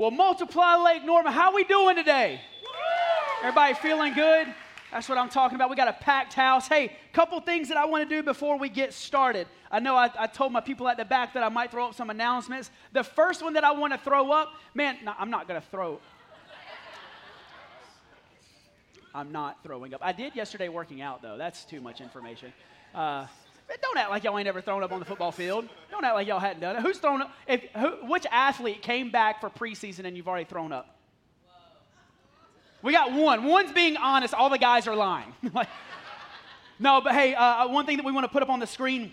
Well, Multiply Lake Norman, how we doing today? Everybody feeling good? That's what I'm talking about. We got a packed house. Hey, couple things that I want to do before we get started. I know I, I, told my people at the back that I might throw up some announcements. The first one that I want to throw up, man, no, I'm not going to throw. I'm not throwing up. I did yesterday working out, though. That's too much information. Uh, don't act like y'all ain't ever thrown up on the football field. Don't act like y'all hadn't done it. Who's thrown up? If, who, which athlete came back for preseason and you've already thrown up? We got one. One's being honest. All the guys are lying. no, but hey, uh, one thing that we want to put up on the screen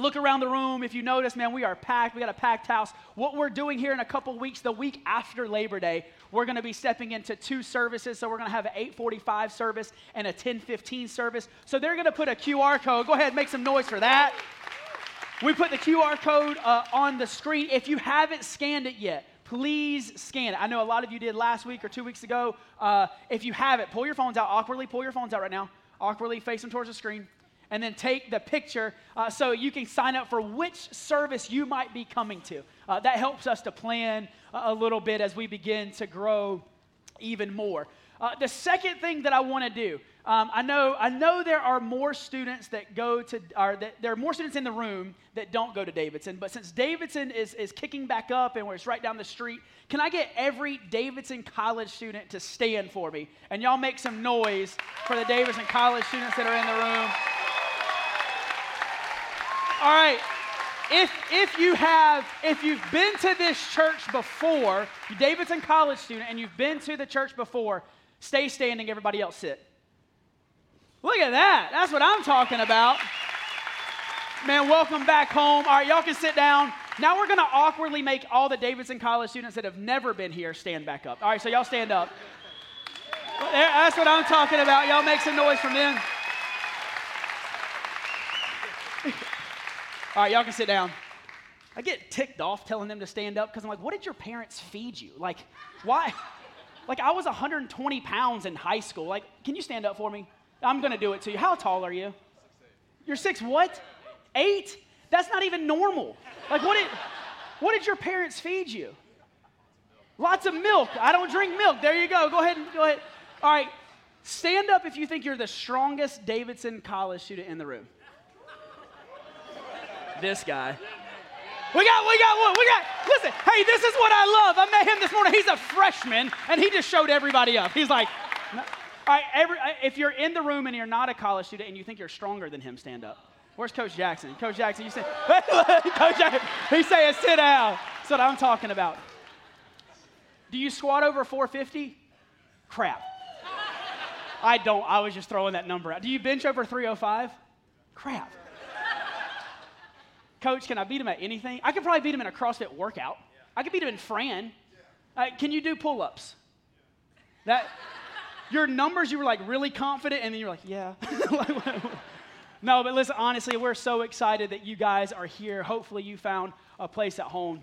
look around the room. If you notice, man, we are packed. We got a packed house. What we're doing here in a couple weeks, the week after Labor Day, we're going to be stepping into two services. So we're going to have an 845 service and a 1015 service. So they're going to put a QR code. Go ahead, make some noise for that. We put the QR code uh, on the screen. If you haven't scanned it yet, please scan it. I know a lot of you did last week or two weeks ago. Uh, if you have it, pull your phones out awkwardly. Pull your phones out right now. Awkwardly face them towards the screen. And then take the picture uh, so you can sign up for which service you might be coming to. Uh, that helps us to plan a little bit as we begin to grow even more. Uh, the second thing that I want to do um, I know, I know there are more students that go to, or that there are more students in the room that don't go to Davidson, but since Davidson is, is kicking back up and it's right down the street, can I get every Davidson College student to stand for me? And y'all make some noise for the Davidson College students that are in the room. All right. If, if you have, if you've been to this church before, Davidson College student, and you've been to the church before, stay standing, everybody else sit. Look at that. That's what I'm talking about. Man, welcome back home. All right, y'all can sit down. Now we're going to awkwardly make all the Davidson College students that have never been here stand back up. All right, so y'all stand up. That's what I'm talking about. Y'all make some noise from them. All right, y'all can sit down. I get ticked off telling them to stand up because I'm like, what did your parents feed you? Like, why? Like, I was 120 pounds in high school. Like, can you stand up for me? I'm going to do it to you. How tall are you? You're six what? Eight? That's not even normal. Like, what did, what did your parents feed you? Lots of milk. I don't drink milk. There you go. Go ahead and go ahead. All right. Stand up if you think you're the strongest Davidson College student in the room. This guy. We got, we got one. We got, listen, hey, this is what I love. I met him this morning. He's a freshman, and he just showed everybody up. He's like, right, every, uh, if you're in the room and you're not a college student and you think you're stronger than him, stand up. Where's Coach Jackson? Coach Jackson, you say, Coach Jackson, he's saying sit down. That's what I'm talking about. Do you squat over 450? Crap. I don't. I was just throwing that number out. Do you bench over 305? Crap. Coach, can I beat him at anything? I could probably beat him in a CrossFit workout. I could beat him in Fran. Uh, can you do pull ups? That, your numbers, you were like really confident, and then you're like, yeah. no, but listen, honestly, we're so excited that you guys are here. Hopefully, you found a place at home.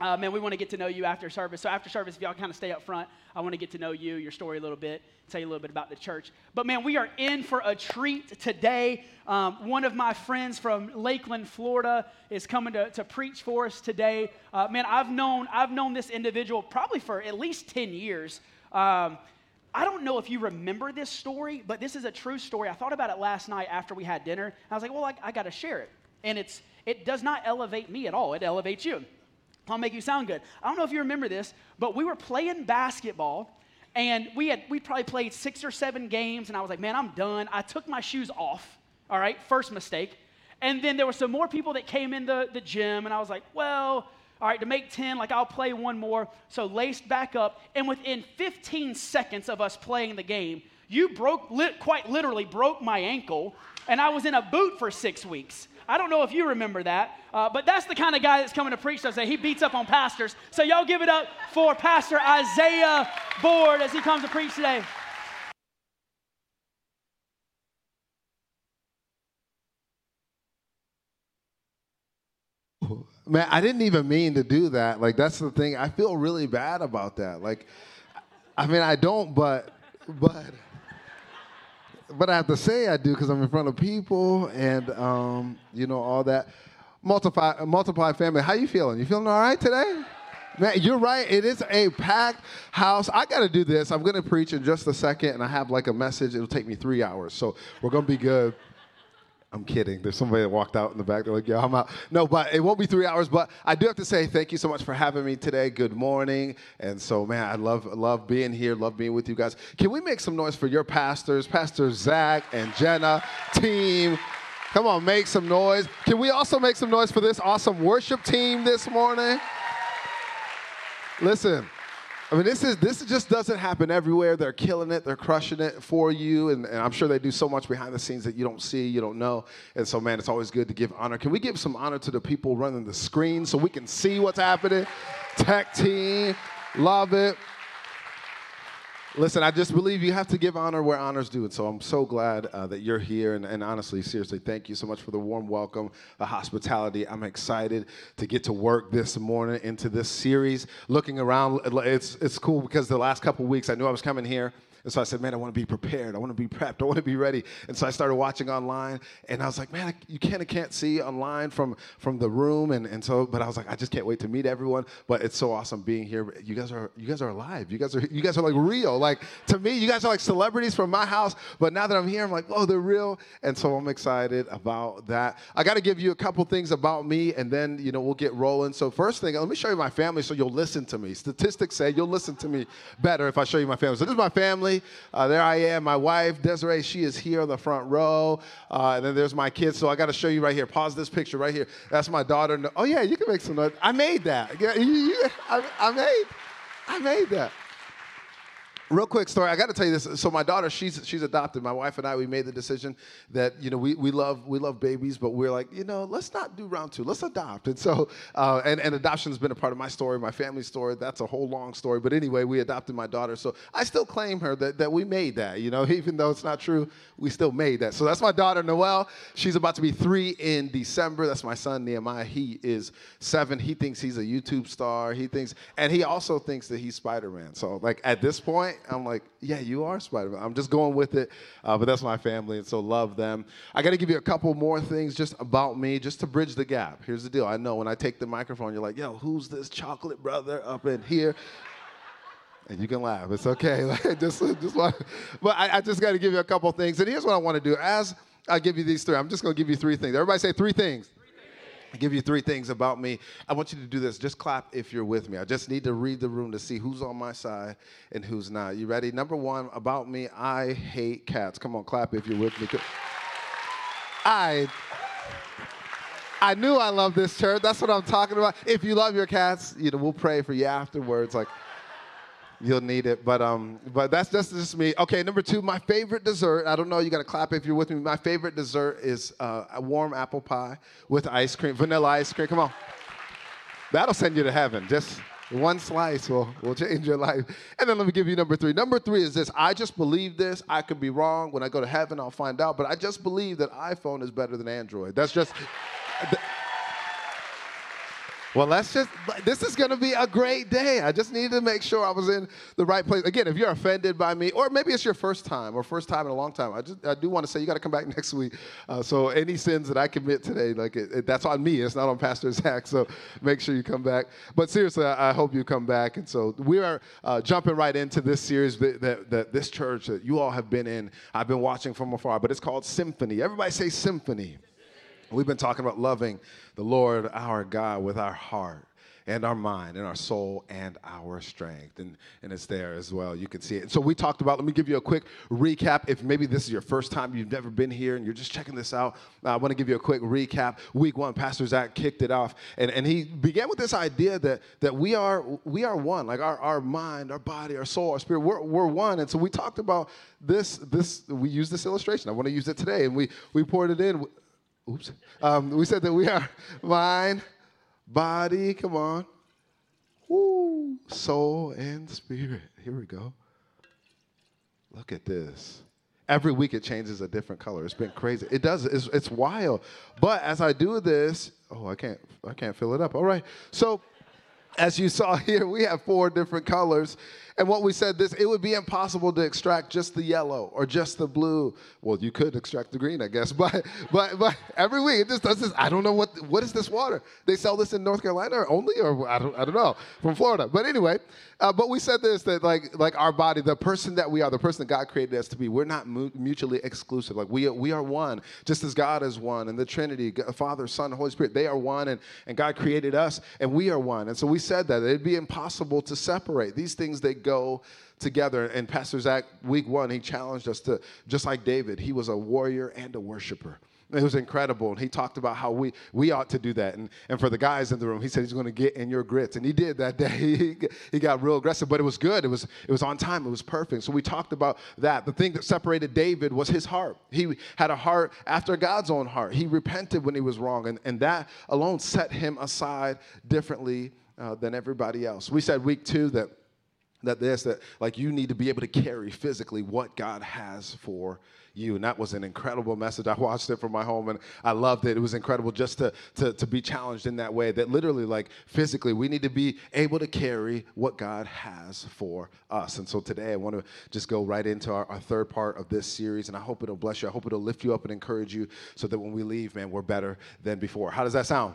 Uh, man, we want to get to know you after service. So, after service, if y'all kind of stay up front, I want to get to know you, your story a little bit, tell you a little bit about the church. But, man, we are in for a treat today. Um, one of my friends from Lakeland, Florida, is coming to, to preach for us today. Uh, man, I've known, I've known this individual probably for at least 10 years. Um, I don't know if you remember this story, but this is a true story. I thought about it last night after we had dinner. I was like, well, I, I got to share it. And it's, it does not elevate me at all, it elevates you. I'll make you sound good. I don't know if you remember this, but we were playing basketball and we had we probably played six or seven games and i was like man i'm done i took my shoes off all right first mistake and then there were some more people that came in the, the gym and i was like well all right, to make 10, like I'll play one more. So laced back up. And within 15 seconds of us playing the game, you broke, lit, quite literally broke my ankle, and I was in a boot for six weeks. I don't know if you remember that, uh, but that's the kind of guy that's coming to preach to us. He beats up on pastors. So y'all give it up for Pastor Isaiah Board as he comes to preach today. Man, I didn't even mean to do that. Like that's the thing. I feel really bad about that. Like, I mean, I don't, but, but, but I have to say I do because I'm in front of people and um, you know all that. Multiply, multiply family. How you feeling? You feeling all right today? Man, you're right. It is a packed house. I got to do this. I'm going to preach in just a second, and I have like a message. It'll take me three hours, so we're going to be good. I'm kidding. There's somebody that walked out in the back. They're like, yo, I'm out. No, but it won't be three hours. But I do have to say thank you so much for having me today. Good morning. And so, man, I love love being here. Love being with you guys. Can we make some noise for your pastors, Pastor Zach and Jenna, team? Come on, make some noise. Can we also make some noise for this awesome worship team this morning? Listen, I mean, this is this just doesn't happen everywhere. They're killing it. They're crushing it for you, and, and, I'm sure they do so much behind the scenes that you don't see, you don't know. And so, man, it's always good to give honor. Can we give some honor to the people running the screen so we can see what's happening? Tech team, love it. Listen, I just believe you have to give honor where honor's due. And so I'm so glad uh, that you're here. And, and, honestly, seriously, thank you so much for the warm welcome, the hospitality. I'm excited to get to work this morning into this series. Looking around, it's, it's cool because the last couple weeks I knew I was coming here and so I said, man, I want to be prepared. I want to be prepped. I want to be ready. And so I started watching online, and I was like, man, you kind of can't see online from from the room. And, and so, but I was like, I just can't wait to meet everyone. But it's so awesome being here. You guys are you guys are alive. You guys are you guys are like real. Like to me, you guys are like celebrities from my house. But now that I'm here, I'm like, oh, they're real. And so I'm excited about that. I got to give you a couple things about me, and then you know we'll get rolling. So first thing, let me show you my family, so you'll listen to me. Statistics say you'll listen to me better if I show you my family. So this is my family Uh, there I am. My wife, Desiree, she is here on the front row. Uh, and then there's my kids. So I got to show you right here. Pause this picture right here. That's my daughter. Oh, yeah, you can make some noise. I made that. I made, I made that. Real quick story. I got to tell you this. So my daughter, she's she's adopted. My wife and I, we made the decision that you know we, we love we love babies, but we're like you know let's not do round two. Let's adopt. And so uh, and and adoption has been a part of my story, my family story. That's a whole long story. But anyway, we adopted my daughter. So I still claim her that that we made that. You know, even though it's not true, we still made that. So that's my daughter Noelle. She's about to be three in December. That's my son Nehemiah. He is seven. He thinks he's a YouTube star. He thinks, and he also thinks that he's Spider Man. So like at this point I'm like, yeah, you are Spider Man. I'm just going with it, uh, but that's my family, and so love them. I got to give you a couple more things just about me, just to bridge the gap. Here's the deal. I know when I take the microphone, you're like, yo, who's this chocolate brother up in here? And you can laugh. It's okay. just, just, but I, I just got to give you a couple things. And here's what I want to do. As I give you these three, I'm just going to give you three things. Everybody say three things. Give you three things about me. I want you to do this. Just clap if you're with me. I just need to read the room to see who's on my side and who's not. You ready? Number one, about me, I hate cats. Come on, clap if you're with me. I I knew I loved this church. That's what I'm talking about. If you love your cats, you know, we'll pray for you afterwards. Like You'll need it, but um, but that's just just me. Okay, number two, my favorite dessert. I don't know. You got to clap if you're with me. My favorite dessert is uh, a warm apple pie with ice cream, vanilla ice cream. Come on, that'll send you to heaven. Just one slice will will change your life. And then let me give you number three. Number three is this: I just believe this. I could be wrong. When I go to heaven, I'll find out. But I just believe that iPhone is better than Android. That's just. Well, let's just, this is going to be a great day. I just needed to make sure I was in the right place. Again, if you're offended by me, or maybe it's your first time or first time in a long time, I just, I do want to say you got to come back next week. Uh, so any sins that I commit today, like it, it, that's on me. It's not on Pastor Zach. So make sure you come back. But seriously, I, I hope you come back. And so we are uh, jumping right into this series that, that, that this church that you all have been in. I've been watching from afar, but it's called Symphony. Everybody say Symphony. We've been talking about loving the Lord our God with our heart and our mind and our soul and our strength. And, and it's there as well. You can see it. So we talked about, let me give you a quick recap. If maybe this is your first time, you've never been here, and you're just checking this out, I want to give you a quick recap. Week one, Pastor Zach kicked it off. And, and he began with this idea that, that we, are, we are one, like our, our mind, our body, our soul, our spirit, we're, we're one. And so we talked about this, this, we used this illustration. I want to use it today. And we, we poured it in oops. Um, we said that we are mind, body, come on, woo, soul, and spirit. Here we go. Look at this. Every week it changes a different color. It's been crazy. It does. It's, it's wild. But as I do this, oh, I can't. I can't fill it up. All right. So, as you saw here, we have four different colors, And what we said this, it would be impossible to extract just the yellow or just the blue. Well, you could extract the green, I guess, but but but every week it just does this. I don't know what what is this water? They sell this in North Carolina only, or I don't I don't know from Florida. But anyway, uh, but we said this that like like our body, the person that we are, the person that God created us to be, we're not mu- mutually exclusive. Like we we are one, just as God is one, and the Trinity, Father, Son, Holy Spirit, they are one, and and God created us, and we are one. And so we said that it'd be impossible to separate these things. They go together. And Pastor Zach, week one, he challenged us to, just like David, he was a warrior and a worshiper. It was incredible. And he talked about how we, we ought to do that. And, and for the guys in the room, he said he's going to get in your grits. And he did that day. He, he got real aggressive, but it was good. It was, it was on time. It was perfect. So we talked about that. The thing that separated David was his heart. He had a heart after God's own heart. He repented when he was wrong. And, and that alone set him aside differently uh, than everybody else. We said week two that that this that like you need to be able to carry physically what God has for you. And that was an incredible message. I watched it from my home and i loved it. It was incredible just to, to, to be challenged in that way that literally like physically we need to be able to carry what god has for us. And so today i want to just go right into our, our third part of this series and i hope it'll bless you. I hope it'll lift you up and encourage you so that when we leave man we're better than before. How does that sound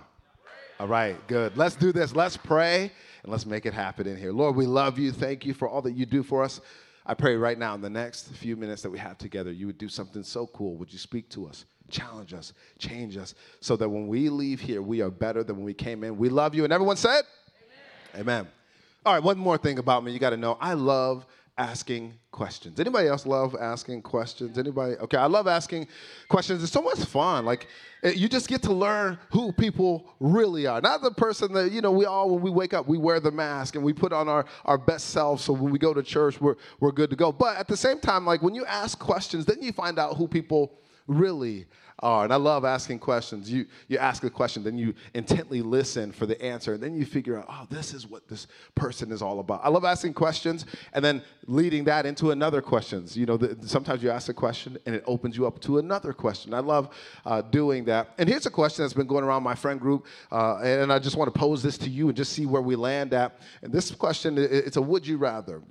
all right, good. Let's do this. Let's pray and let's make it happen in here. Lord, we love you. Thank you for all that you do for us. I pray right now in the next few minutes that we have together, you would do something so cool. Would you speak to us, challenge us, change us, so that when we leave here, we are better than when we came in. We love you. And everyone said, Amen. Amen. All right, one more thing about me you got to know I love asking questions. Anybody else love asking questions? Anybody? Okay, I love asking questions. It's so much fun. Like eh, you just get to learn who people really are. Not the person that, you know, we all when we wake up, we wear the mask and we put on our, our best selves so when we go to church, we're we're good to go. But at the same time, like when you ask questions, then you find out who people really are. And I love asking questions. You, you ask a question, then you intently listen for the answer, and then you figure out, oh, this is what this person is all about. I love asking questions and then leading that into another questions. You know, the, sometimes you ask a question and it opens you up to another question. I love uh, doing that. And here's a question that's been going around my friend group, uh, and I just want to pose this to you and just see where we land at. And this question, it's a would you rather.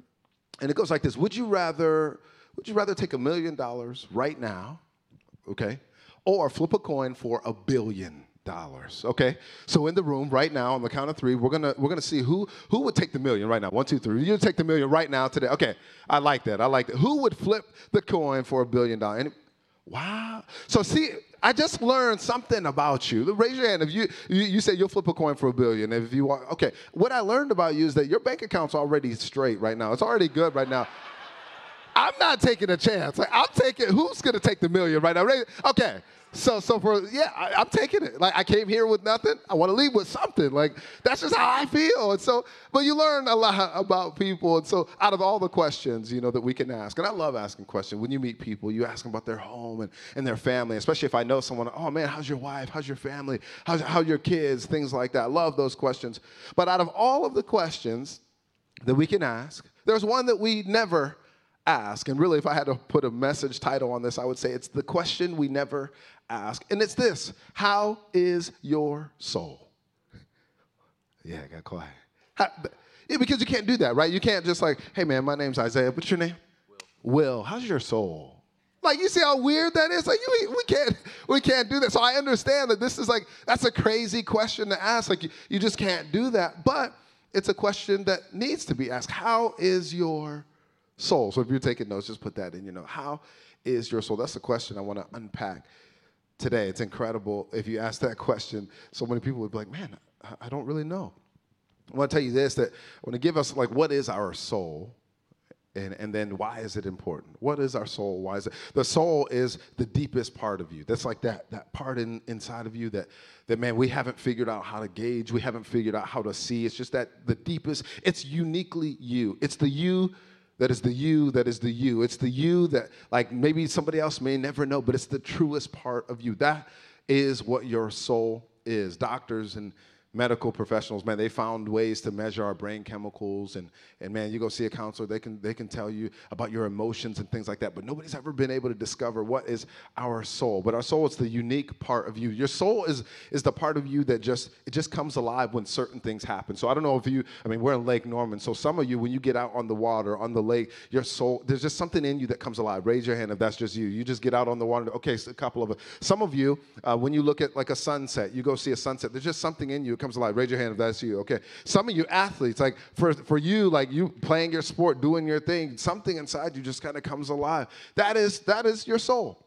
And it goes like this Would you rather, would you rather take a million dollars right now? Okay or flip a coin for a billion dollars. Okay, so in the room right now, on the count of three, we're gonna we're gonna see who who would take the million right now. One, two, three. You take the million right now today. Okay, I like that. I like that. Who would flip the coin for a billion dollars? Wow. So see, I just learned something about you. Raise your hand if you, you you say you'll flip a coin for a billion. If you want, okay. What I learned about you is that your bank account's already straight right now. It's already good right now. I'm not taking a chance. Like, I'm taking. Who's gonna take the million right now? Okay. So, so for yeah, I, am taking it. Like I came here with nothing. I want to leave with something. Like that's just how I feel. And so, but you learn a lot about people. And so, out of all the questions, you know, that we can ask, and I love asking questions. When you meet people, you ask them about their home and, and their family. Especially if I know someone. Oh man, how's your wife? How's your family? How's how your kids? Things like that. I love those questions. But out of all of the questions that we can ask, there's one that we never ask. And really, if I had to put a message title on this, I would say it's the question we never ask. And it's this How is your soul? Yeah, I got quiet. How, yeah, because you can't do that, right? You can't just like, hey man, my name's Isaiah. What's your name? Will. Will. How's your soul? Like you see how weird that is? Like you, we can't we can't do that. So I understand that this is like that's a crazy question to ask. Like you, you just can't do that. But it's a question that needs to be asked. How is your soul? So if you're taking notes, just put that in your note. How is your soul? That's the question I want to unpack today. It's incredible. If you ask that question, so many people would be like, man, I don't really know. I want to tell you this that I want to give us, like, what is our soul? And, and then why is it important? What is our soul? Why is it? The soul is the deepest part of you. That's like that, that part in, inside of you that, that, man, we haven't figured out how to gauge. We haven't figured out how to see. It's just that the deepest, it's uniquely you. It's the you that is the you that is the you. It's the you that, like, maybe somebody else may never know, but it's the truest part of you. That is what your soul is. Doctors and medical professionals, man, they found ways to measure our brain chemicals and, and man, you go see a counselor, they can they can tell you about your emotions and things like that. But nobody's ever been able to discover what is our soul. But our soul is the unique part of you. Your soul is is the part of you that just it just comes alive when certain things happen. So I don't know if you, I mean, we're in Lake Norman. So some of you, when you get out on the water, on the lake, your soul, there's just something in you that comes alive. Raise your hand if that's just you. You just get out on the water. Okay, so a couple of us. Some of you, uh, when you look at like a sunset, you go see a sunset, there's just something in you comes alive. Raise your hand if that's you. Okay. Some of you athletes, like for, for you, like you playing your sport, doing your thing, something inside you just kind of comes alive. That is that is your soul.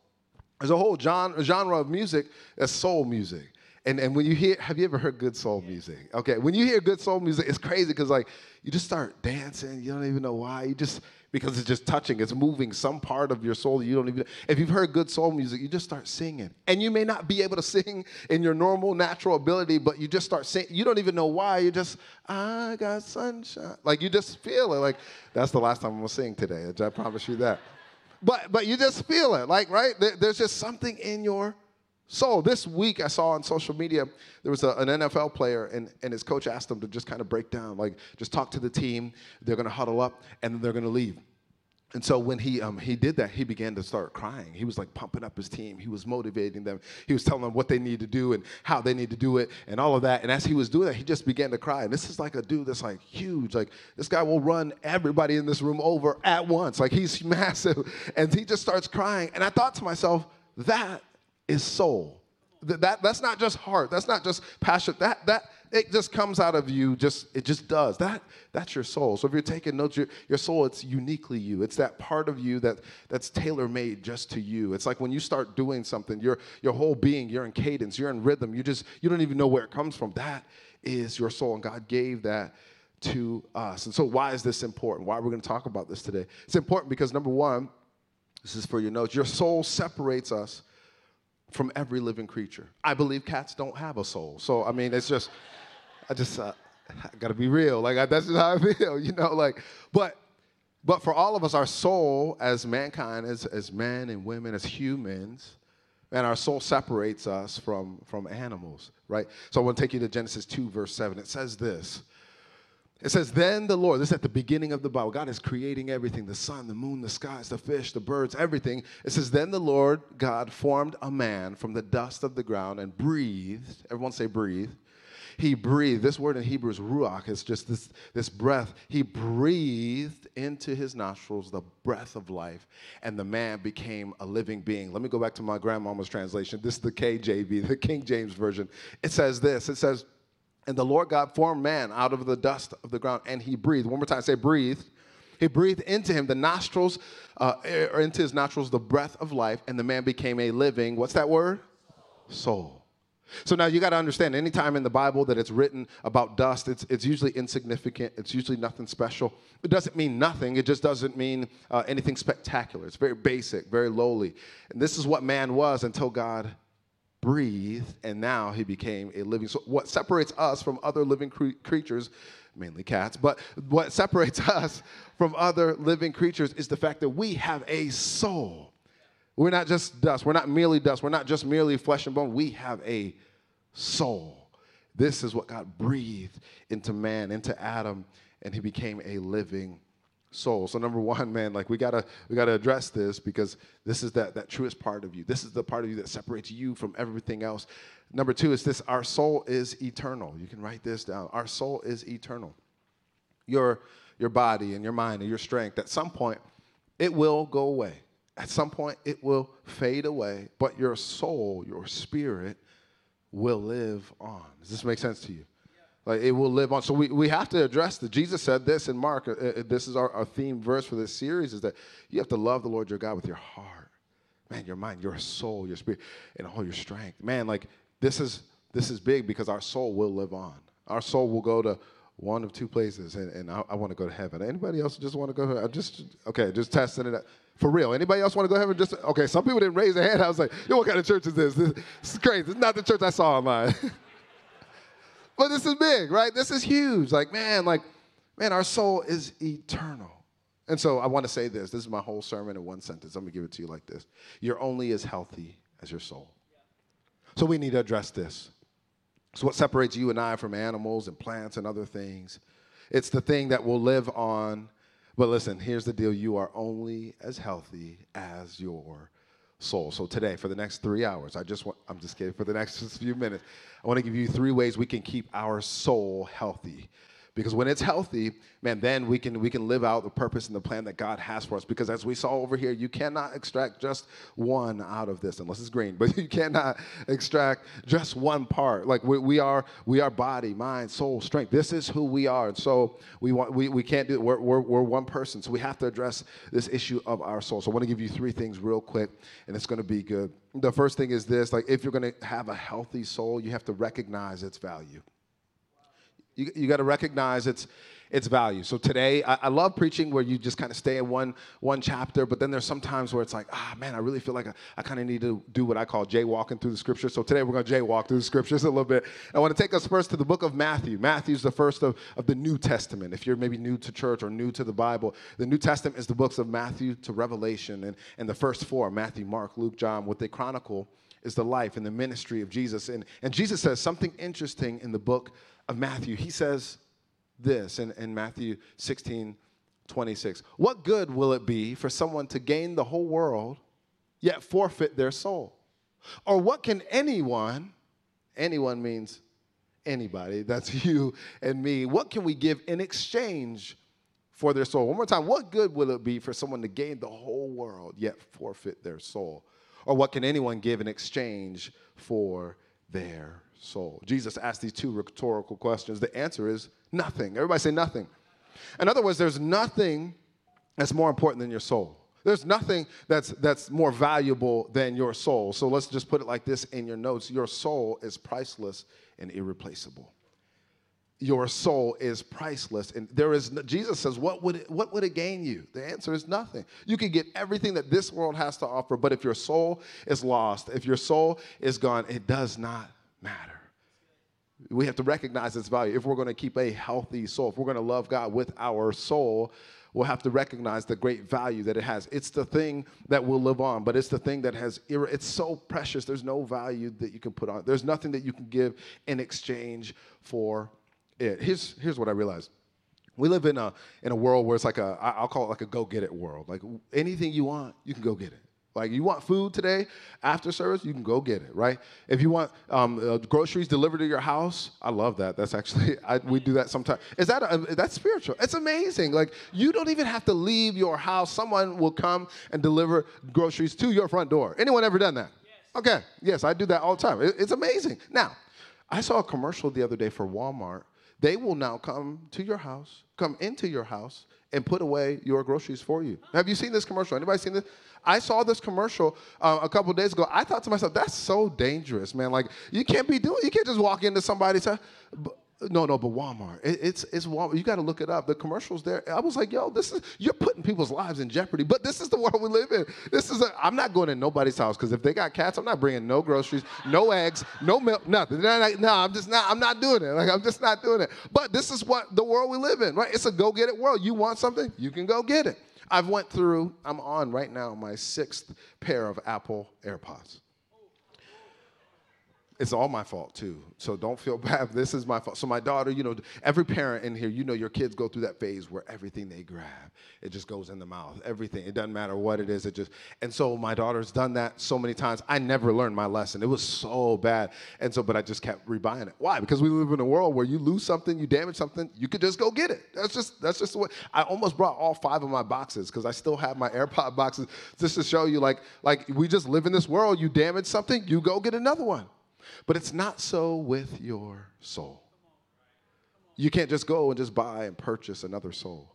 There's a whole genre, genre of music that's soul music. And, and when you hear, have you ever heard good soul music? Okay, when you hear good soul music, it's crazy because like you just start dancing. You don't even know why. You just because it's just touching. It's moving some part of your soul. You don't even. If you've heard good soul music, you just start singing, and you may not be able to sing in your normal natural ability, but you just start singing. You don't even know why. You just I got sunshine. Like you just feel it. Like that's the last time I'm gonna sing today. I promise you that. But but you just feel it. Like right there, there's just something in your so this week I saw on social media there was a, an NFL player and, and his coach asked him to just kind of break down, like just talk to the team. They're going to huddle up and then they're going to leave. And so when he um, he did that, he began to start crying. He was like pumping up his team. He was motivating them. He was telling them what they need to do and how they need to do it and all of that. And as he was doing that, he just began to cry. And this is like a dude that's like huge. Like this guy will run everybody in this room over at once. Like he's massive. And he just starts crying. And I thought to myself, that is soul. That, that, that's not just heart. That's not just passion. That, that, it just comes out of you. Just it just does. That that's your soul. So if you're taking notes, your, your soul, it's uniquely you. It's that part of you that that's tailor made just to you. It's like when you start doing something, your your whole being, you're in cadence, you're in rhythm. You just you don't even know where it comes from. That is your soul, and God gave that to us. And so why is this important? Why are we going to talk about this today? It's important because number one, this is for your notes. Your soul separates us from every living creature. I believe cats don't have a soul. So, I mean, it's just, I just, uh, I gotta be real. Like, I, that's just how I feel, you know? Like, but, but for all of us, our soul as mankind, as, as men and women, as humans, and our soul separates us from, from animals, right? So I want to take you to Genesis 2, verse 7. It says this it says, Then the Lord, this is at the beginning of the Bible. God is creating everything the sun, the moon, the skies, the fish, the birds, everything. It says, Then the Lord God formed a man from the dust of the ground and breathed. Everyone say, breathe. He breathed. This word in Hebrew is ruach. It's just this, this breath. He breathed into his nostrils the breath of life, and the man became a living being. Let me go back to my grandmama's translation. This is the KJV, the King James Version. It says this It says, and the Lord God formed man out of the dust of the ground, and he breathed. One more time, say breathed. He breathed into him the nostrils, uh, or into his nostrils the breath of life, and the man became a living, what's that word? Soul. So now you got to understand, anytime in the Bible that it's written about dust, it's, it's usually insignificant. It's usually nothing special. It doesn't mean nothing. It just doesn't mean uh, anything spectacular. It's very basic, very lowly. And this is what man was until God breathed, and now he became a living. So, what separates us from other living cre- creatures, mainly cats, but what separates us from other living creatures is the fact that we have a soul. We're not just dust. We're not merely dust. We're not just merely flesh and bone. We have a soul. This is what God breathed into man, into Adam, and he became a living soul. So number one, man, like we gotta we gotta address this because this is that that truest part of you. This is the part of you that separates you from everything else. Number two is this: our soul is eternal. You can write this down. Our soul is eternal. Your your body and your mind and your strength at some point it will go away. At some point it will fade away, but your soul, your spirit, will live on. Does this make sense to you? Like it will live on. So we, we have to address that. Jesus said this in Mark. Uh, uh, this is our, our theme verse for this series is that you have to love the Lord your God with your heart, man, your mind, your soul, your spirit, and all your strength. Man, like this is this is big because our soul will live on. Our soul will go to one of two places, and, and I, I want to go to heaven. Anybody else just want to go? I just okay, just testing it out. For real. Anybody else want to go to heaven? Just okay. Some people didn't raise their hand. I was like, yo, what kind of church is this? This, this is crazy. It's not the church I saw online. But this is big, right? This is huge. Like, man, like, man, our soul is eternal. And so I want to say this. This is my whole sermon in one sentence. I'm going to give it to you like this You're only as healthy as your soul. So we need to address this. So, what separates you and I from animals and plants and other things. It's the thing that will live on. But listen, here's the deal you are only as healthy as your soul. So today, for the next three hours, I just want, I'm just kidding, for the next few minutes, I want to give you three ways we can keep our soul healthy because when it's healthy man then we can we can live out the purpose and the plan that god has for us. Because as we saw over here you cannot extract just one out of this unless it's green but you cannot extract just one part. Like we, we are we are body mind soul strength. This is who we are. And so we want we, we can't do we're, we're, we're one person. So we have to address this issue of our soul. So i want to give you three things real quick and it's going to be good. The first thing is this like if you're going to have a healthy soul you have to recognize its value you, you got to recognize its its value. So today, I, I love preaching where you just kind of stay in one one chapter, but then there's some times where it's like, ah, man, I really feel like I, I kind of need to do what I call jaywalking through the scriptures. So today we're going to jaywalk through the scriptures a little bit. I want to take us first to the book of Matthew. Matthew's the first of, of the New Testament. If you're maybe new to church or new to the Bible, the New Testament is the books of Matthew to Revelation, and, and the first four, Matthew, Mark, Luke, John, what they chronicle is the life and the ministry of Jesus. And, and Jesus says something interesting in the book of Matthew. He says this in, in Matthew 16, 26. What good will it be for someone to gain the whole world yet forfeit their soul? Or what can anyone, anyone means anybody, that's you and me, what can we give in exchange for their soul? One more time, what good will it be for someone to gain the whole world yet forfeit their soul? Or what can anyone give in exchange for their soul? Jesus asked these two rhetorical questions. The answer is nothing. Everybody say nothing. In other words, there's nothing that's more important than your soul. There's nothing that's, that's more valuable than your soul. So let's just put it like this in your notes Your soul is priceless and irreplaceable. Your soul is priceless. And there is, Jesus says, what would, it, what would it gain you? The answer is nothing. You can get everything that this world has to offer, but if your soul is lost, if your soul is gone, it does not matter. We have to recognize its value. If we're going to keep a healthy soul, if we're going to love God with our soul, we'll have to recognize the great value that it has. It's the thing that will live on, but it's the thing that has, it's so precious. There's no value that you can put on. There's nothing that you can give in exchange for it. Here's, here's what I realized. We live in a, in a world where it's like a, I'll call it like a go get it world. Like anything you want, you can go get it. Like you want food today after service, you can go get it, right? If you want um, uh, groceries delivered to your house, I love that. That's actually I, we do that sometimes. Is that a, that's spiritual? It's amazing. Like you don't even have to leave your house. Someone will come and deliver groceries to your front door. Anyone ever done that? Yes. Okay. Yes, I do that all the time. It, it's amazing. Now, I saw a commercial the other day for Walmart. They will now come to your house, come into your house, and put away your groceries for you. Have you seen this commercial? Anybody seen this? I saw this commercial uh, a couple days ago. I thought to myself, that's so dangerous, man. Like you can't be doing. You can't just walk into somebody's house. No, no, but Walmart. It, it's it's Walmart. You got to look it up. The commercials there. I was like, yo, this is you're putting people's lives in jeopardy. But this is the world we live in. This is. i I'm not going to nobody's house because if they got cats, I'm not bringing no groceries, no eggs, no milk, nothing. No, no, I'm just not. I'm not doing it. Like I'm just not doing it. But this is what the world we live in, right? It's a go get it world. You want something, you can go get it. I've went through. I'm on right now my sixth pair of Apple AirPods it's all my fault too. So don't feel bad. This is my fault. So my daughter, you know, every parent in here, you know, your kids go through that phase where everything they grab, it just goes in the mouth. Everything. It doesn't matter what it is. It just. And so my daughter's done that so many times. I never learned my lesson. It was so bad. And so, but I just kept rebuying it. Why? Because we live in a world where you lose something, you damage something, you could just go get it. That's just that's just the way. I almost brought all five of my boxes because I still have my AirPod boxes just to show you, like, like we just live in this world. You damage something, you go get another one. But it's not so with your soul. You can't just go and just buy and purchase another soul.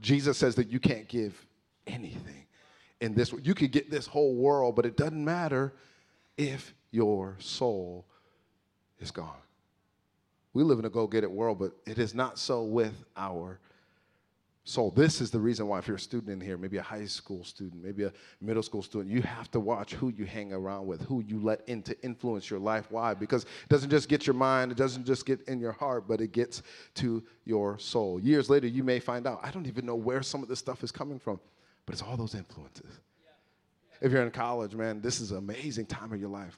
Jesus says that you can't give anything in this. World. You could get this whole world, but it doesn't matter if your soul is gone. We live in a go get it world, but it is not so with our so this is the reason why if you're a student in here, maybe a high school student, maybe a middle school student, you have to watch who you hang around with, who you let in to influence your life. Why? Because it doesn't just get your mind, it doesn't just get in your heart, but it gets to your soul. Years later, you may find out, I don't even know where some of this stuff is coming from, but it's all those influences. If you're in college, man, this is an amazing time of your life.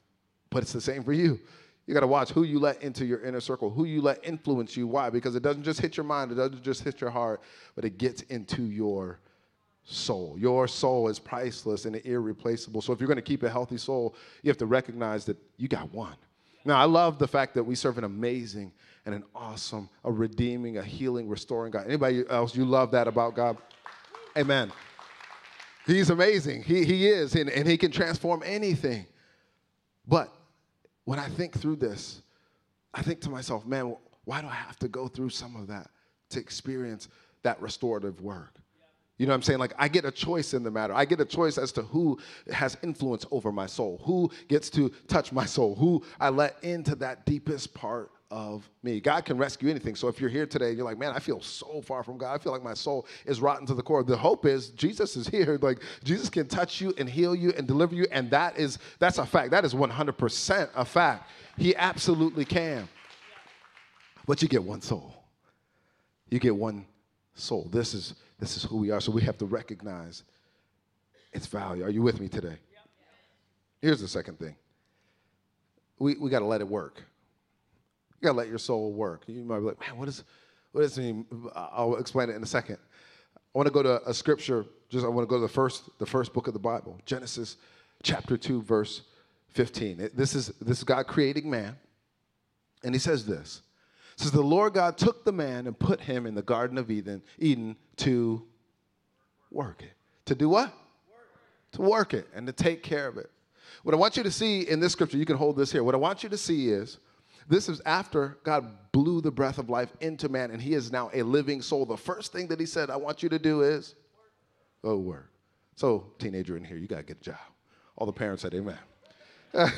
But it's the same for you You got to watch who you let into your inner circle, who you let influence you. Why? Because it doesn't just hit your mind, it doesn't just hit your heart, but it gets into your soul. Your soul is priceless and irreplaceable. So if you're going to keep a healthy soul, you have to recognize that you got one. Now, I love the fact that we serve an amazing and an awesome, a redeeming, a healing, restoring God. Anybody else, you love that about God? Amen. He's amazing. He, he is, and, and he can transform anything. But when I think through this, I think to myself, man, why do I have to go through some of that to experience that restorative work? You know what I'm saying? Like, I get a choice in the matter. I get a choice as to who has influence over my soul, who gets to touch my soul, who I let into that deepest part of me. God can rescue anything. So if you're here today and you're like, man, I feel so far from God, I feel like my soul is rotten to the core. The hope is Jesus is here. Like, Jesus can touch you and heal you and deliver you. And that is, that's a fact. That is 100% a fact. He absolutely can. But you get one soul. You get one soul. This is this is who we are. So we have to recognize its value. Are you with me today? Here's the second thing we, we got to let it work. You got to let your soul work. You might be like, man, what, is, what does it mean? I'll explain it in a second. I want to go to a scripture. Just I want to go to the first, the first book of the Bible, Genesis chapter 2, verse 15. This is, this is God creating man. And he says this says the Lord God took the man and put him in the Garden of Eden, Eden to work it. To do what? Work. To work it and to take care of it. What I want you to see in this scripture, you can hold this here. What I want you to see is this is after God blew the breath of life into man and he is now a living soul. The first thing that he said, I want you to do is go work. So, teenager in here, you got to get a job. All the parents said, Amen.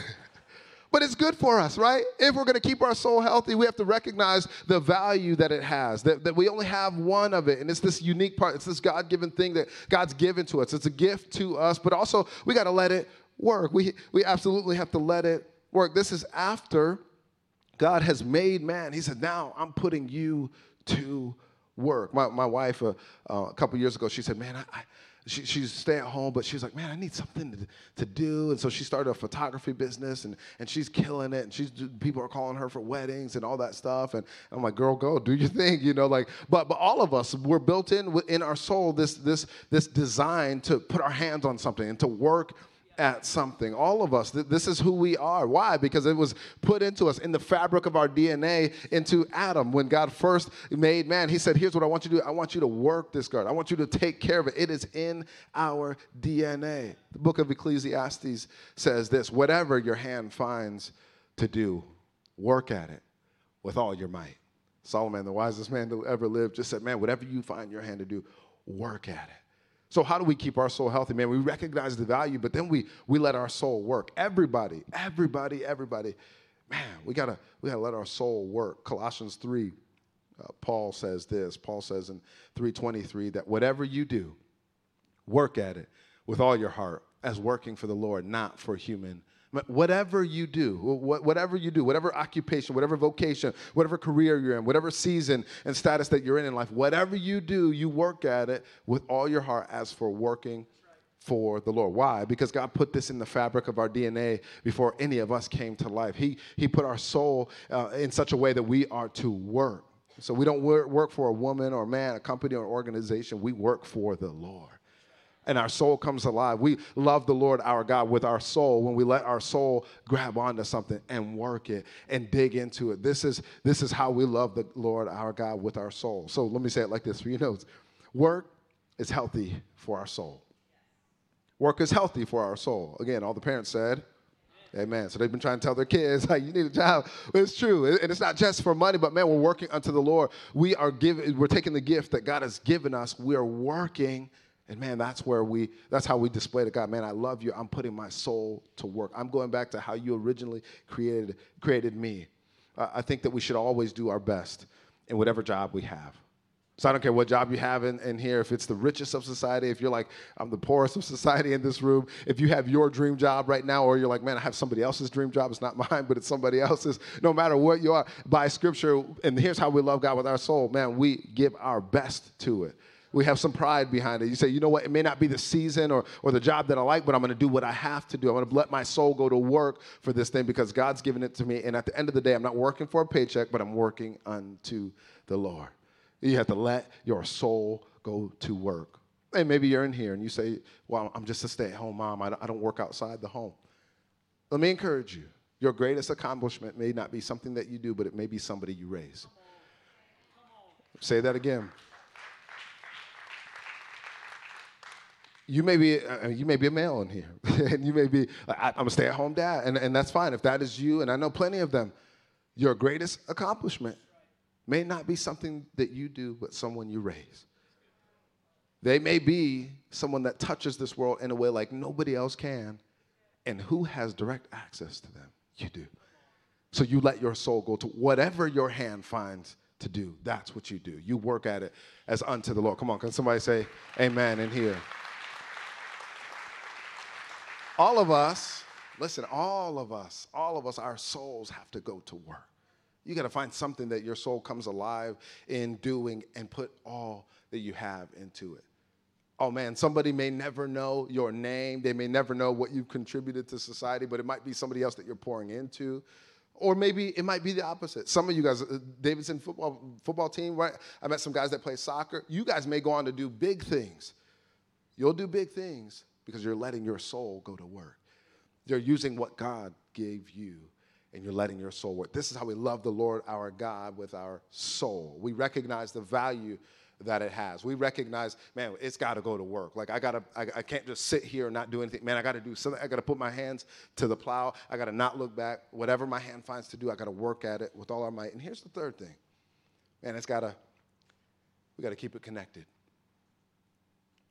But it's good for us, right? If we're going to keep our soul healthy, we have to recognize the value that it has, that, that we only have one of it. And it's this unique part, it's this God given thing that God's given to us. It's a gift to us, but also we got to let it work. We, we absolutely have to let it work. This is after God has made man. He said, Now I'm putting you to work. My, my wife, uh, uh, a couple years ago, she said, Man, I, she, she's stay at home, but she's like, man, I need something to, to do. And so she started a photography business and, and she's killing it. And she's people are calling her for weddings and all that stuff. And I'm like, girl, go do your thing, you know, like, but, but all of us, we're built in in our soul, this, this, this design to put our hands on something and to work at something. All of us, this is who we are. Why? Because it was put into us in the fabric of our DNA into Adam. When God first made man, he said, Here's what I want you to do I want you to work this garden, I want you to take care of it. It is in our DNA. The book of Ecclesiastes says this whatever your hand finds to do, work at it with all your might. Solomon, the wisest man to ever live, just said, Man, whatever you find your hand to do, work at it. So how do we keep our soul healthy, man? We recognize the value, but then we we let our soul work. Everybody, everybody, everybody, man, we gotta we gotta let our soul work. Colossians three, uh, Paul says this. Paul says in three twenty three that whatever you do, work at it with all your heart as working for the Lord, not for human Whatever you do, whatever you do, whatever occupation, whatever vocation, whatever career you're in, whatever season and status that you're in in life, whatever you do, you work at it with all your heart as for working for the Lord. Why? Because God put this in the fabric of our DNA before any of us came to life. He, he put our soul uh, in such a way that we are to work. So we don't work for a woman or a man, a company or an organization. We work for the Lord and our soul comes alive. We love the Lord our God with our soul when we let our soul grab onto something and work it and dig into it. This is, this is how we love the Lord our God with our soul. So let me say it like this for you notes work is healthy for our soul. Work is healthy for our soul. Again, all the parents said, Amen. So they've been trying to tell their kids, like, you need a job. it's true. And it's not just for money, but man, we're working unto the Lord. We are giving, we're taking the gift that God has given us. We are working and man, that's where we, that's how we display to God, man, I love you. I'm putting my soul to work. I'm going back to how you originally created, created me. Uh, I think that we should always do our best in whatever job we have. So I don't care what job you have in, in here, if it's the richest of society, if you're like, I'm the poorest of society in this room, if you have your dream job right now, or you're like, man, I have somebody else's dream job, it's not mine, but it's somebody else's, no matter what you are, by scripture, and here's how we love God with our soul, man, we give our best to it. We have some pride behind it. You say, you know what, it may not be the season or, or the job that I like, but I'm going to do what I have to do. I'm going to let my soul go to work for this thing because God's given it to me. And at the end of the day, I'm not working for a paycheck, but I'm working unto the Lord. You have to let your soul go to work. And maybe you're in here and you say, well, I'm just a stay at home mom. I don't, I don't work outside the home. Let me encourage you. Your greatest accomplishment may not be something that you do, but it may be somebody you raise. Say that again. You may be uh, you may be a male in here, and you may be I, am a stay-at-home dad, and, and that's fine if that is you. And I know plenty of them. Your greatest accomplishment may not be something that you do, but someone you raise. They may be someone that touches this world in a way like nobody else can, and who has direct access to them? You do. So you let your soul go to whatever your hand finds to do. That's what you do. You work at it as unto the Lord. Come on, can somebody say amen in here? All of us, listen, all of us, all of us, our souls have to go to work. You got to find something that your soul comes alive in doing and put all that you have into it. Oh man, somebody may never know your name. They may never know what you've contributed to society, but it might be somebody else that you're pouring into. Or maybe it might be the opposite. Some of you guys, uh, Davidson football football team, right? I met some guys that play soccer. You guys may go on to do big things. You'll do big things, because you're letting your soul go to work. You're using what God gave you and you're letting your soul work. This is how we love the Lord our God with our soul. We recognize the value that it has. We recognize, man, it's got to go to work. Like I gotta, I, I, can't just sit here and not do anything. Man, I got to do something. I got to put my hands to the plow. I got to not look back. Whatever my hand finds to do, I got to work at it with all our might. And here's the third thing, man, it's got to, we got to keep it connected.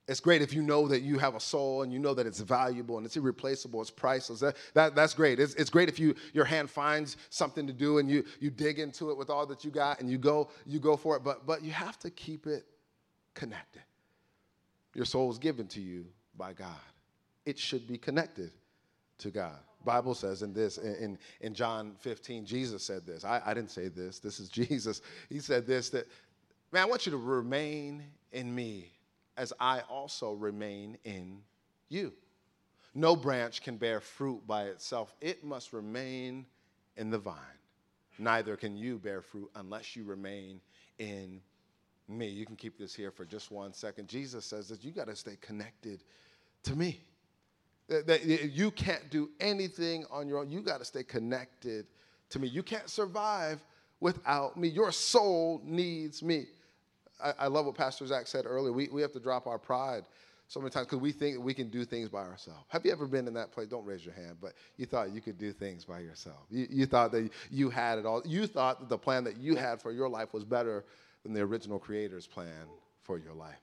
It's great if you know that you have a soul and you know that it's valuable and it's irreplaceable, it's priceless. That, that, that's great. It's, it's great if you, your hand finds something to do and you, you dig into it with all that you got and you go, you go for it. But, but you have to keep it connected. Your soul is given to you by God. It should be connected to God. Bible says in this, in, in John 15, Jesus said this. I, I didn't say this. This is Jesus. He said this that, man, I want you to remain in me as I also remain in you. No branch can bear fruit by itself, it must remain in the vine. Neither can you bear fruit unless you remain in me. You can keep this here for just one second. Jesus says that you got to stay connected to me. That you can't do anything on your own. You got to stay connected to me. You can't survive without me. Your soul needs me. I, I, love what Pastor Zach said earlier. We, we have to drop our pride so many times because we think we can do things by ourselves. Have you ever been in that place? Don't raise your hand, but you thought you could do things by yourself. You, you thought that you had it all. You thought that the plan that you had for your life was better than the original Creator's plan for your life.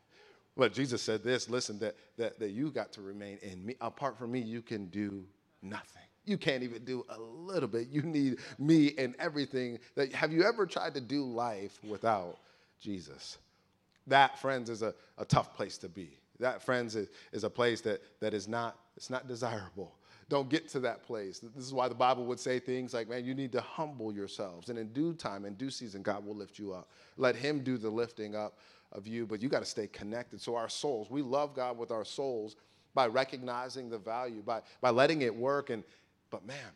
But Jesus said this listen, that, that, that you got to remain in me. Apart from me, you can do nothing. You can't even do a little bit. You need me and everything. That, have you ever tried to do life without Jesus? That, friends, is a, a tough place to be. That, friends, is, is a place that, that is not, it's not desirable. Don't get to that place. This is why the Bible would say things like, man, you need to humble yourselves. And in due time, in due season, God will lift you up. Let Him do the lifting up of you, but you got to stay connected. So, our souls, we love God with our souls by recognizing the value, by, by letting it work. And, but man,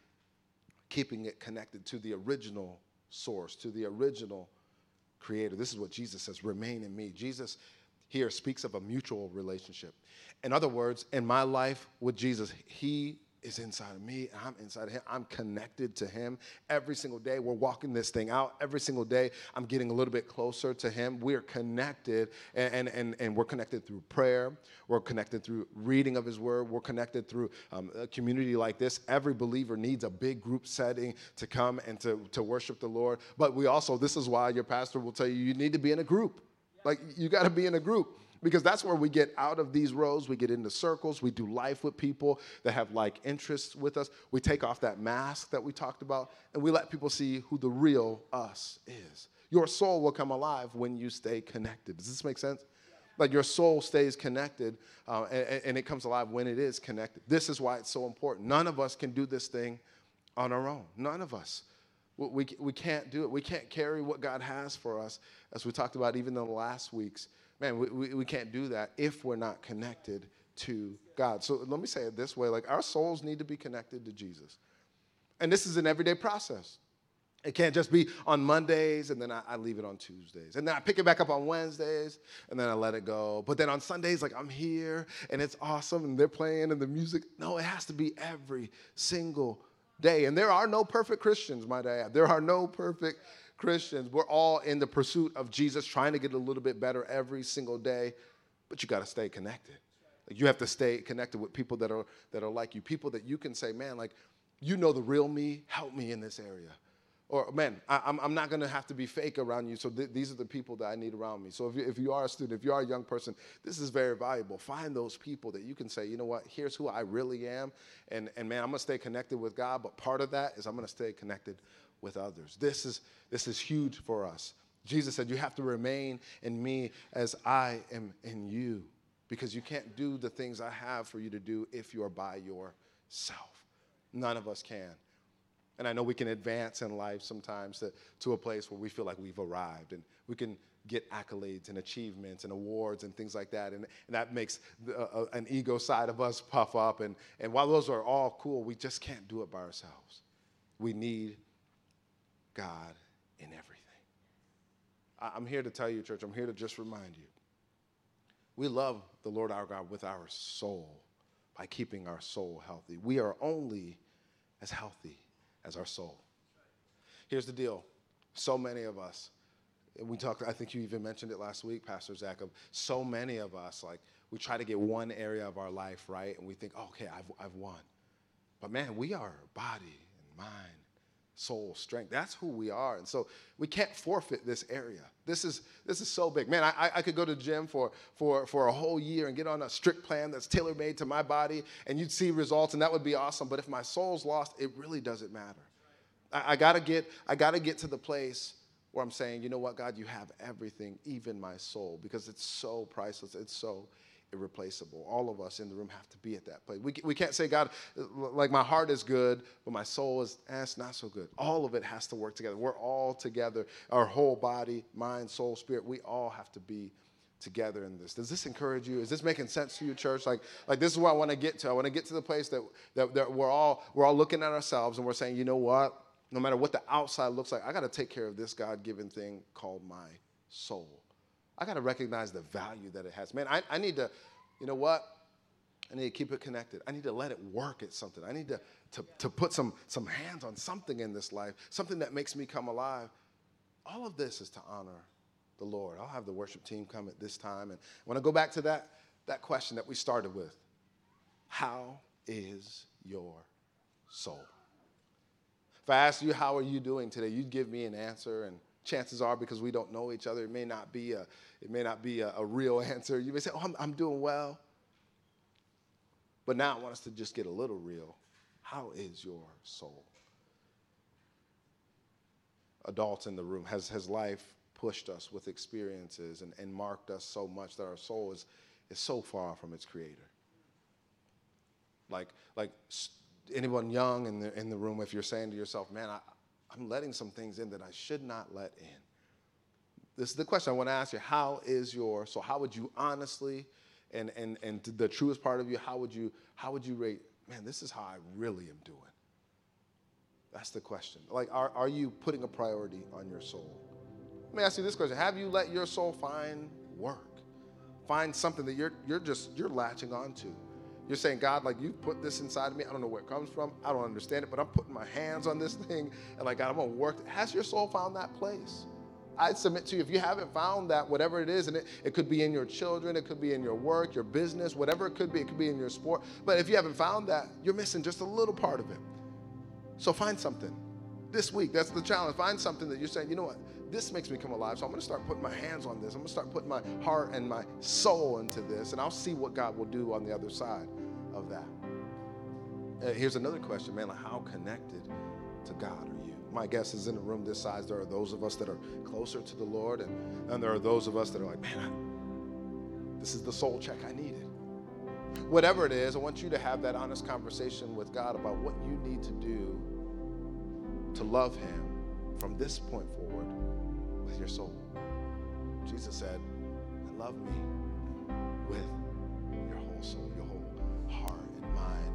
keeping it connected to the original source, to the original creator. This is what Jesus says remain in me. Jesus here speaks of a mutual relationship. In other words, in my life with Jesus, he is inside of me, I'm inside of him. I'm connected to him every single day. We're walking this thing out every single day. I'm getting a little bit closer to him. We're connected, and, and, and we're connected through prayer. We're connected through reading of his word. We're connected through um, a community like this. Every believer needs a big group setting to come and to, to worship the Lord. But we also, this is why your pastor will tell you, you need to be in a group. Like, you got to be in a group because that's where we get out of these rows. We get into circles. We do life with people that have like interests with us. We take off that mask that we talked about and we let people see who the real us is. Your soul will come alive when you stay connected. Does this make sense? Like your soul stays connected uh, and, and it comes alive when it is connected. This is why it's so important. None of us can do this thing on our own. None of us. We, we can't do it. We can't carry what God has for us, as we talked about even in the last weeks. Man, we, we, we can't do that if we're not connected to God. So let me say it this way like, our souls need to be connected to Jesus. And this is an everyday process. It can't just be on Mondays and then I, I, leave it on Tuesdays. And then I pick it back up on Wednesdays and then I let it go. But then on Sundays, like I'm here and it's awesome and they're playing and the music. No, it has to be every single day. And there are no perfect Christians, might I add. There are no perfect Christians. We're all in the pursuit of Jesus, trying to get a little bit better every single day. But you got to stay connected. Like you have to stay connected with people that are that are like you, people that you can say, man, like you know the real me. Help me in this area or man, I, am I'm not going to have to be fake around you. So th- these are the people that I need around me. So if you, if you are a student, if you are a young person, this is very valuable. Find those people that you can say, you know what, here's who I really am. And, and man, I'm to stay connected with God. But part of that is I'm to stay connected with others. This is, this is huge for us. Jesus said, you have to remain in me as I am in you. Because you can't do the things I have for you to do if you're by yourself. None of us can. And I know we can advance in life sometimes to, to a place where we feel like we've arrived and we can get accolades and achievements and awards and things like that. And, and that makes the, uh, an ego side of us puff up. And, and while those are all cool, we just can't do it by ourselves. We need God in everything. I'm here to tell you, church, I'm here to just remind you. We love the Lord our God with our soul by keeping our soul healthy. We are only as healthy as our soul. Here's the deal so many of us, we talked, I think you even mentioned it last week, Pastor Zach, of so many of us, like, we try to get one area of our life right, and we think, oh, okay, I've, I've won. But man, we are body and mind soul strength. That's who we are. And so we can't forfeit this area. This is this is so big. Man i, I could go to the gym for for for a whole year and get on a strict plan that's tailor-made to my body and you'd see results and that would be awesome. But if my soul's lost it really doesn't matter. I, I gotta get i gotta get to the place where i'm saying you know what god you have everything even my soul because it's so priceless. It's so irreplaceable. All of us in the room have to be at that place. We, we can't say, God, like my heart is good, but my soul is, eh, it's not so good. All of it has to work together. We're all together. Our whole body, mind, soul, spirit, we all have to be together in this. Does this encourage you? Is this making sense to you, church? Like, like this is where I want to get to. I want to get to the place that, that, that we're all we're all looking at ourselves and we're saying, you know what? No matter what the outside looks like, I got to take care of this God-given thing called my soul. I got to recognize the value that it has. Man, I, I need to, you know what? I need to keep it connected. I need to let it work at something. I need to, to, to put some, some hands on something in this life, something that makes me come alive. All of this is to honor the Lord. I'll have the worship team come at this time. And I want to go back to that, that question that we started with How is your soul? If I asked you, How are you doing today? you'd give me an answer. And chances are because we don't know each other it may not be a it may not be a, a real answer. You may say oh I'm, I'm doing well. But now i want us to just get a little real. How is your soul? Adults in the room has, has life pushed us with experiences and, and marked us so much that our soul is, is so far from its creator? Like like anyone young in the, in the room if you're saying to yourself man I, I'm letting some things in that I should not let in. This is the question I want to ask you. How is your, so how would you honestly, and, and, and the truest part of you, how would you, how would you rate, man, this is how I really am doing? That's the question. Like, are, are you putting a priority on your soul? Let me ask you this question. Have you let your soul find work? Find something that you're, you're just, you're latching onto. You're saying, God, like you put this inside of me. I don't know where it comes from. I don't understand it, but I'm putting my hands on this thing. And like, God, I'm going to work. Has your soul found that place? I submit to you, if you haven't found that, whatever it is, and it, it could be in your children, it could be in your work, your business, whatever it could be, it could be in your sport. But if you haven't found that, you're missing just a little part of it. So find something this week. That's the challenge. Find something that you're saying, you know what? this makes me come alive. So I'm going to start putting my hands on this. I'm going to start putting my heart and my soul into this, and I'll see what God will do on the other side of that. Uh, here's another question, man. Like how connected to God are you? My guess is in a room this size, there are those of us that are closer to the Lord, and, and there are those of us that are like, man, I, this is the soul check I needed. Whatever it is, I want you to have that honest conversation with God about what you need to do to love Him from this point forward with your soul. Jesus said, love me with your whole soul, your whole heart and mind,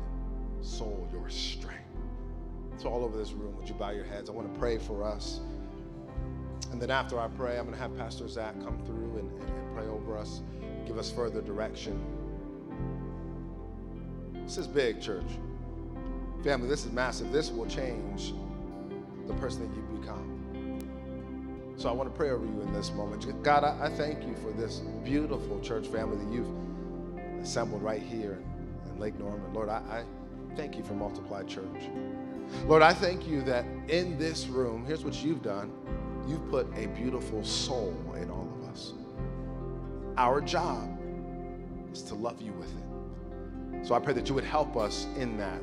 soul, your strength. So, all over this room, would you bow your heads? I want to pray for us. And then after I pray, I'm going to have Pastor Zach come through and, and, and pray over us, give us further direction. This is big, church. Family, this is massive. This will change the person that you become. So I want to pray over you in this moment. God, I, I thank you for this beautiful church family that you've assembled right here in, Lake Norman. Lord, I, I thank you for Multiply Church. Lord, I thank you that in this room, here's what you've done you've put a beautiful soul in all of us. Our job is to love you with it. So I pray that you would help us in that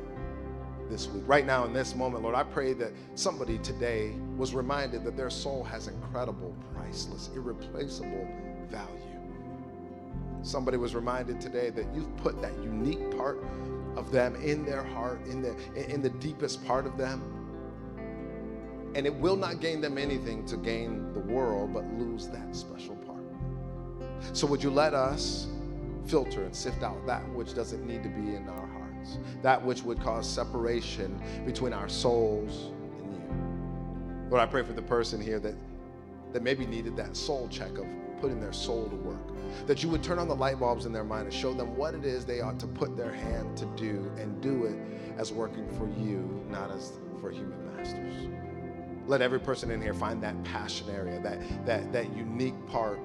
this week. Right now, in this moment, Lord, I pray that somebody today was reminded that their soul has incredible, priceless, irreplaceable value. Somebody was reminded today that you've put that unique part of them in their heart, in the, in the deepest part of them. And it will not gain them anything to gain the world, but lose that special part. So, would you let us filter and sift out that which doesn't need to be in our that which would cause separation between our souls and you? Lord, I pray for the person here that, that maybe needed that soul check of putting their soul to work. That you would turn on the light bulbs in their mind and show them what it is they ought to put their hand to do and do it as working for you, not as for human masters. Let every person in here find that passion area, that, that, that unique part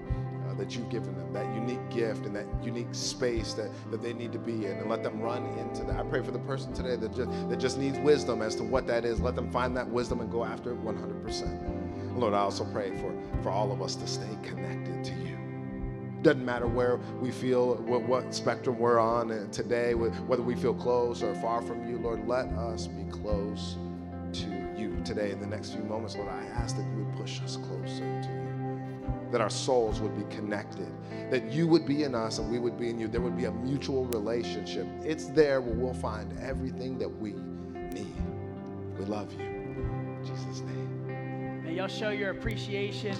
that you've given them, that unique gift and that unique space that, that they need to be in, and let them run into that. I pray for the person today that just, that just needs wisdom as to what that is. Let them find that wisdom and go after it 100%. Lord, I also pray for, for all of us to stay connected to you. Doesn't matter where we feel, what, what spectrum we're on today, whether we feel close or far from you, Lord, let us be close to you today. In the next few moments, Lord, I ask that you would push us closer to you, that our souls would be connected, that you would be in us and we would be in you. There would be a mutual relationship. It's there where we'll find everything that we need. We love you. In Jesus' name. May y'all show your appreciation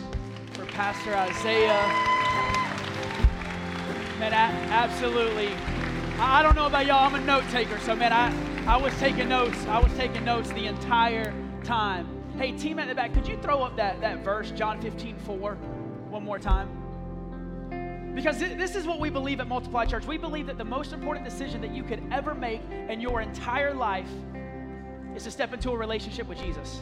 for Pastor Isaiah. Man, I, absolutely. I, I don't know about y'all. I'm a note taker, so man, I, I was taking notes. I was taking notes the entire time. Hey, team at the back, could you throw up that, that verse, John 15, 4, one more time? Because this is what we believe at Multiply Church. We believe that the most important decision that you could ever make in your entire life is to step into a relationship with Jesus.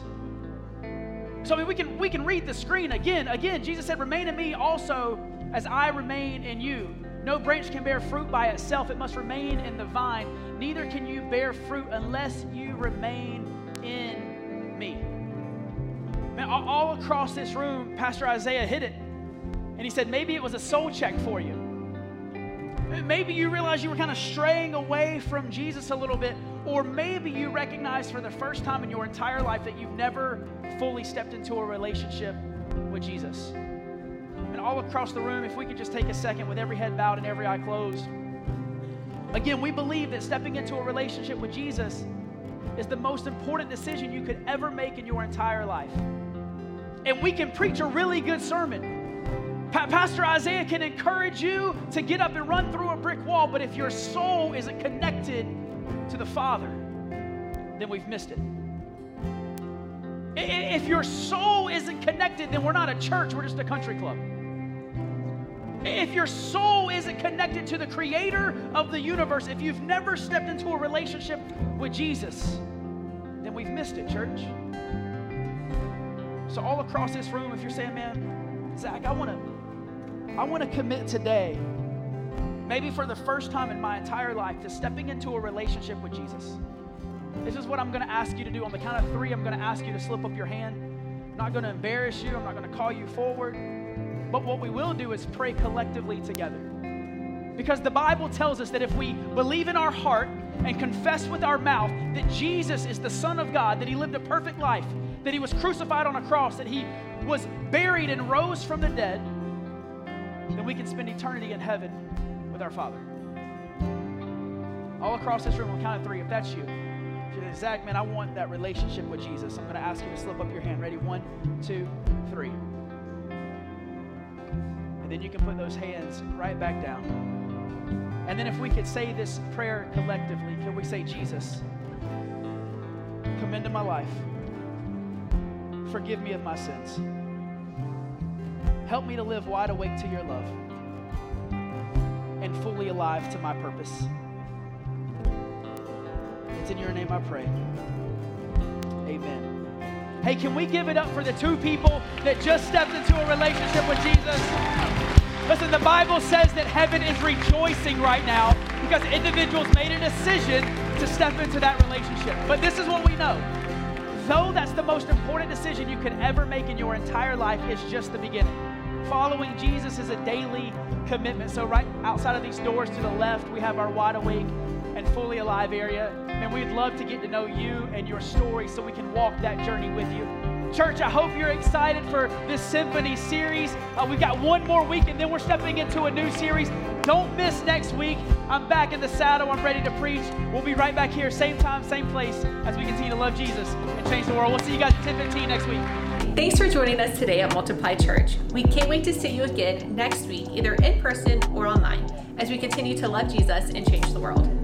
So I mean, we can we can read the screen again. Again, Jesus said, "Remain in me, also as I remain in you." No branch can bear fruit by itself; it must remain in the vine. Neither can you bear fruit unless you remain in me. Man, all across this room, Pastor Isaiah hit it, and he said maybe it was a soul check for you. Maybe you realized you were kind of straying away from Jesus a little bit, or maybe you recognized for the first time in your entire life that you've never fully stepped into a relationship with Jesus. And all across the room, if we could just take a second with every head bowed and every eye closed. Again, we believe that stepping into a relationship with Jesus is the most important decision you could ever make in your entire life. And we can preach a really good sermon Pa- Pastor Isaiah can encourage you to get up and run through a brick wall, but if your soul isn't connected to the Father, then we've missed it. If your soul isn't connected, then we're not a church, we're just a country club. If your soul isn't connected to the creator of the universe, if you've never stepped into a relationship with Jesus, then we've missed it, church. So, all across this room, if you're saying, man, Zach, I want to I want to commit today, maybe for the first time in my entire life, to stepping into a relationship with Jesus. This is what I'm going to ask you to do. On the count of three, I'm going to ask you to slip up your hand. I'm not going to embarrass you, I'm not going to call you forward. But what we will do is pray collectively together. Because the Bible tells us that if we believe in our heart and confess with our mouth that Jesus is the Son of God, that He lived a perfect life, that He was crucified on a cross, that He was buried and rose from the dead, then we can spend eternity in heaven with our Father. All across this room, on count of three, if that's you, if you're Zach, man, I want that relationship with Jesus. I'm going to ask you to slip up your hand. Ready? One, two, three. And then you can put those hands right back down. And then if we could say this prayer collectively, can we say, Jesus, come into my life. Forgive me of my sins. Help me to live wide awake to your love and fully alive to my purpose. It's in your name I pray. Amen. Hey, can we give it up for the two people that just stepped into a relationship with Jesus? Listen, the Bible says that heaven is rejoicing right now because individuals made a decision to step into that relationship. But this is what we know. Though that's the most important decision you could ever make in your entire life, it's just the beginning. Following Jesus is a daily commitment. So, right outside of these doors to the left, we have our wide awake and fully alive area. And we'd love to get to know you and your story so we can walk that journey with you. Church, I hope you're excited for this symphony series. Uh, we've got one more week and then we're stepping into a new series. Don't miss next week. I'm back in the saddle. I'm ready to preach. We'll be right back here, same time, same place, as we continue to love Jesus and change the world. We'll see you guys at 1015 next week. Thanks for joining us today at Multiply Church. We can't wait to see you again next week, either in person or online, as we continue to love Jesus and change the world.